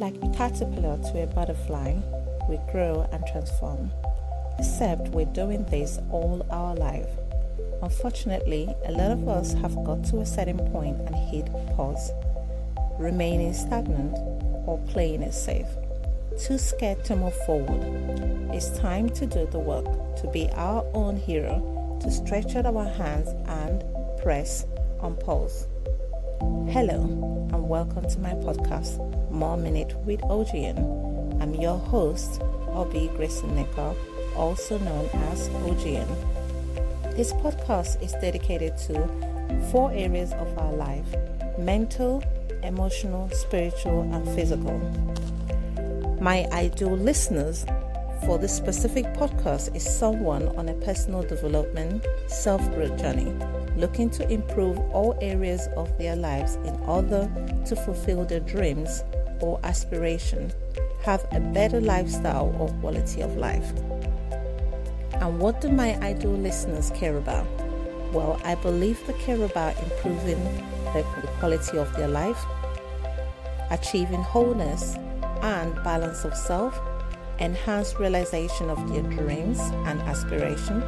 Like a caterpillar to a butterfly, we grow and transform. Except we're doing this all our life. Unfortunately, a lot of us have got to a certain point and hit pause, remaining stagnant or playing it safe. Too scared to move forward. It's time to do the work, to be our own hero, to stretch out our hands and press on pause. Hello, and welcome to my podcast, More Minute with OGN. I'm your host, Obi Grayson Nika, also known as OGN. This podcast is dedicated to four areas of our life mental, emotional, spiritual, and physical. My ideal listeners for this specific podcast is someone on a personal development, self growth journey looking to improve all areas of their lives in order to fulfill their dreams or aspiration, have a better lifestyle or quality of life. And what do my ideal listeners care about? Well, I believe they care about improving the quality of their life, achieving wholeness and balance of self, enhanced realization of their dreams and aspiration,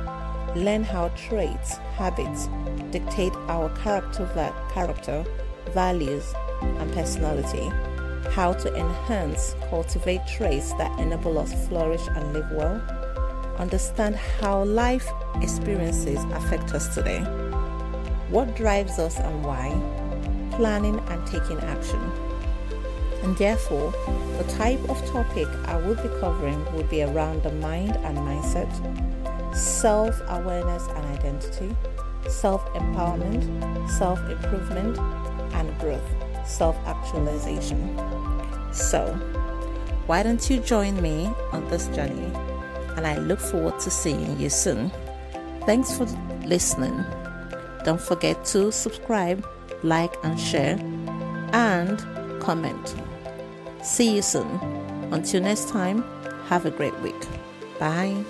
learn how traits, habits, dictate our character, character, values, and personality, how to enhance, cultivate traits that enable us to flourish and live well, understand how life experiences affect us today, what drives us and why, planning and taking action. And therefore, the type of topic I will be covering will be around the mind and mindset, self awareness and identity, self empowerment, self improvement, and growth, self actualization. So, why don't you join me on this journey? And I look forward to seeing you soon. Thanks for listening. Don't forget to subscribe, like, and share, and comment. See you soon. Until next time, have a great week. Bye.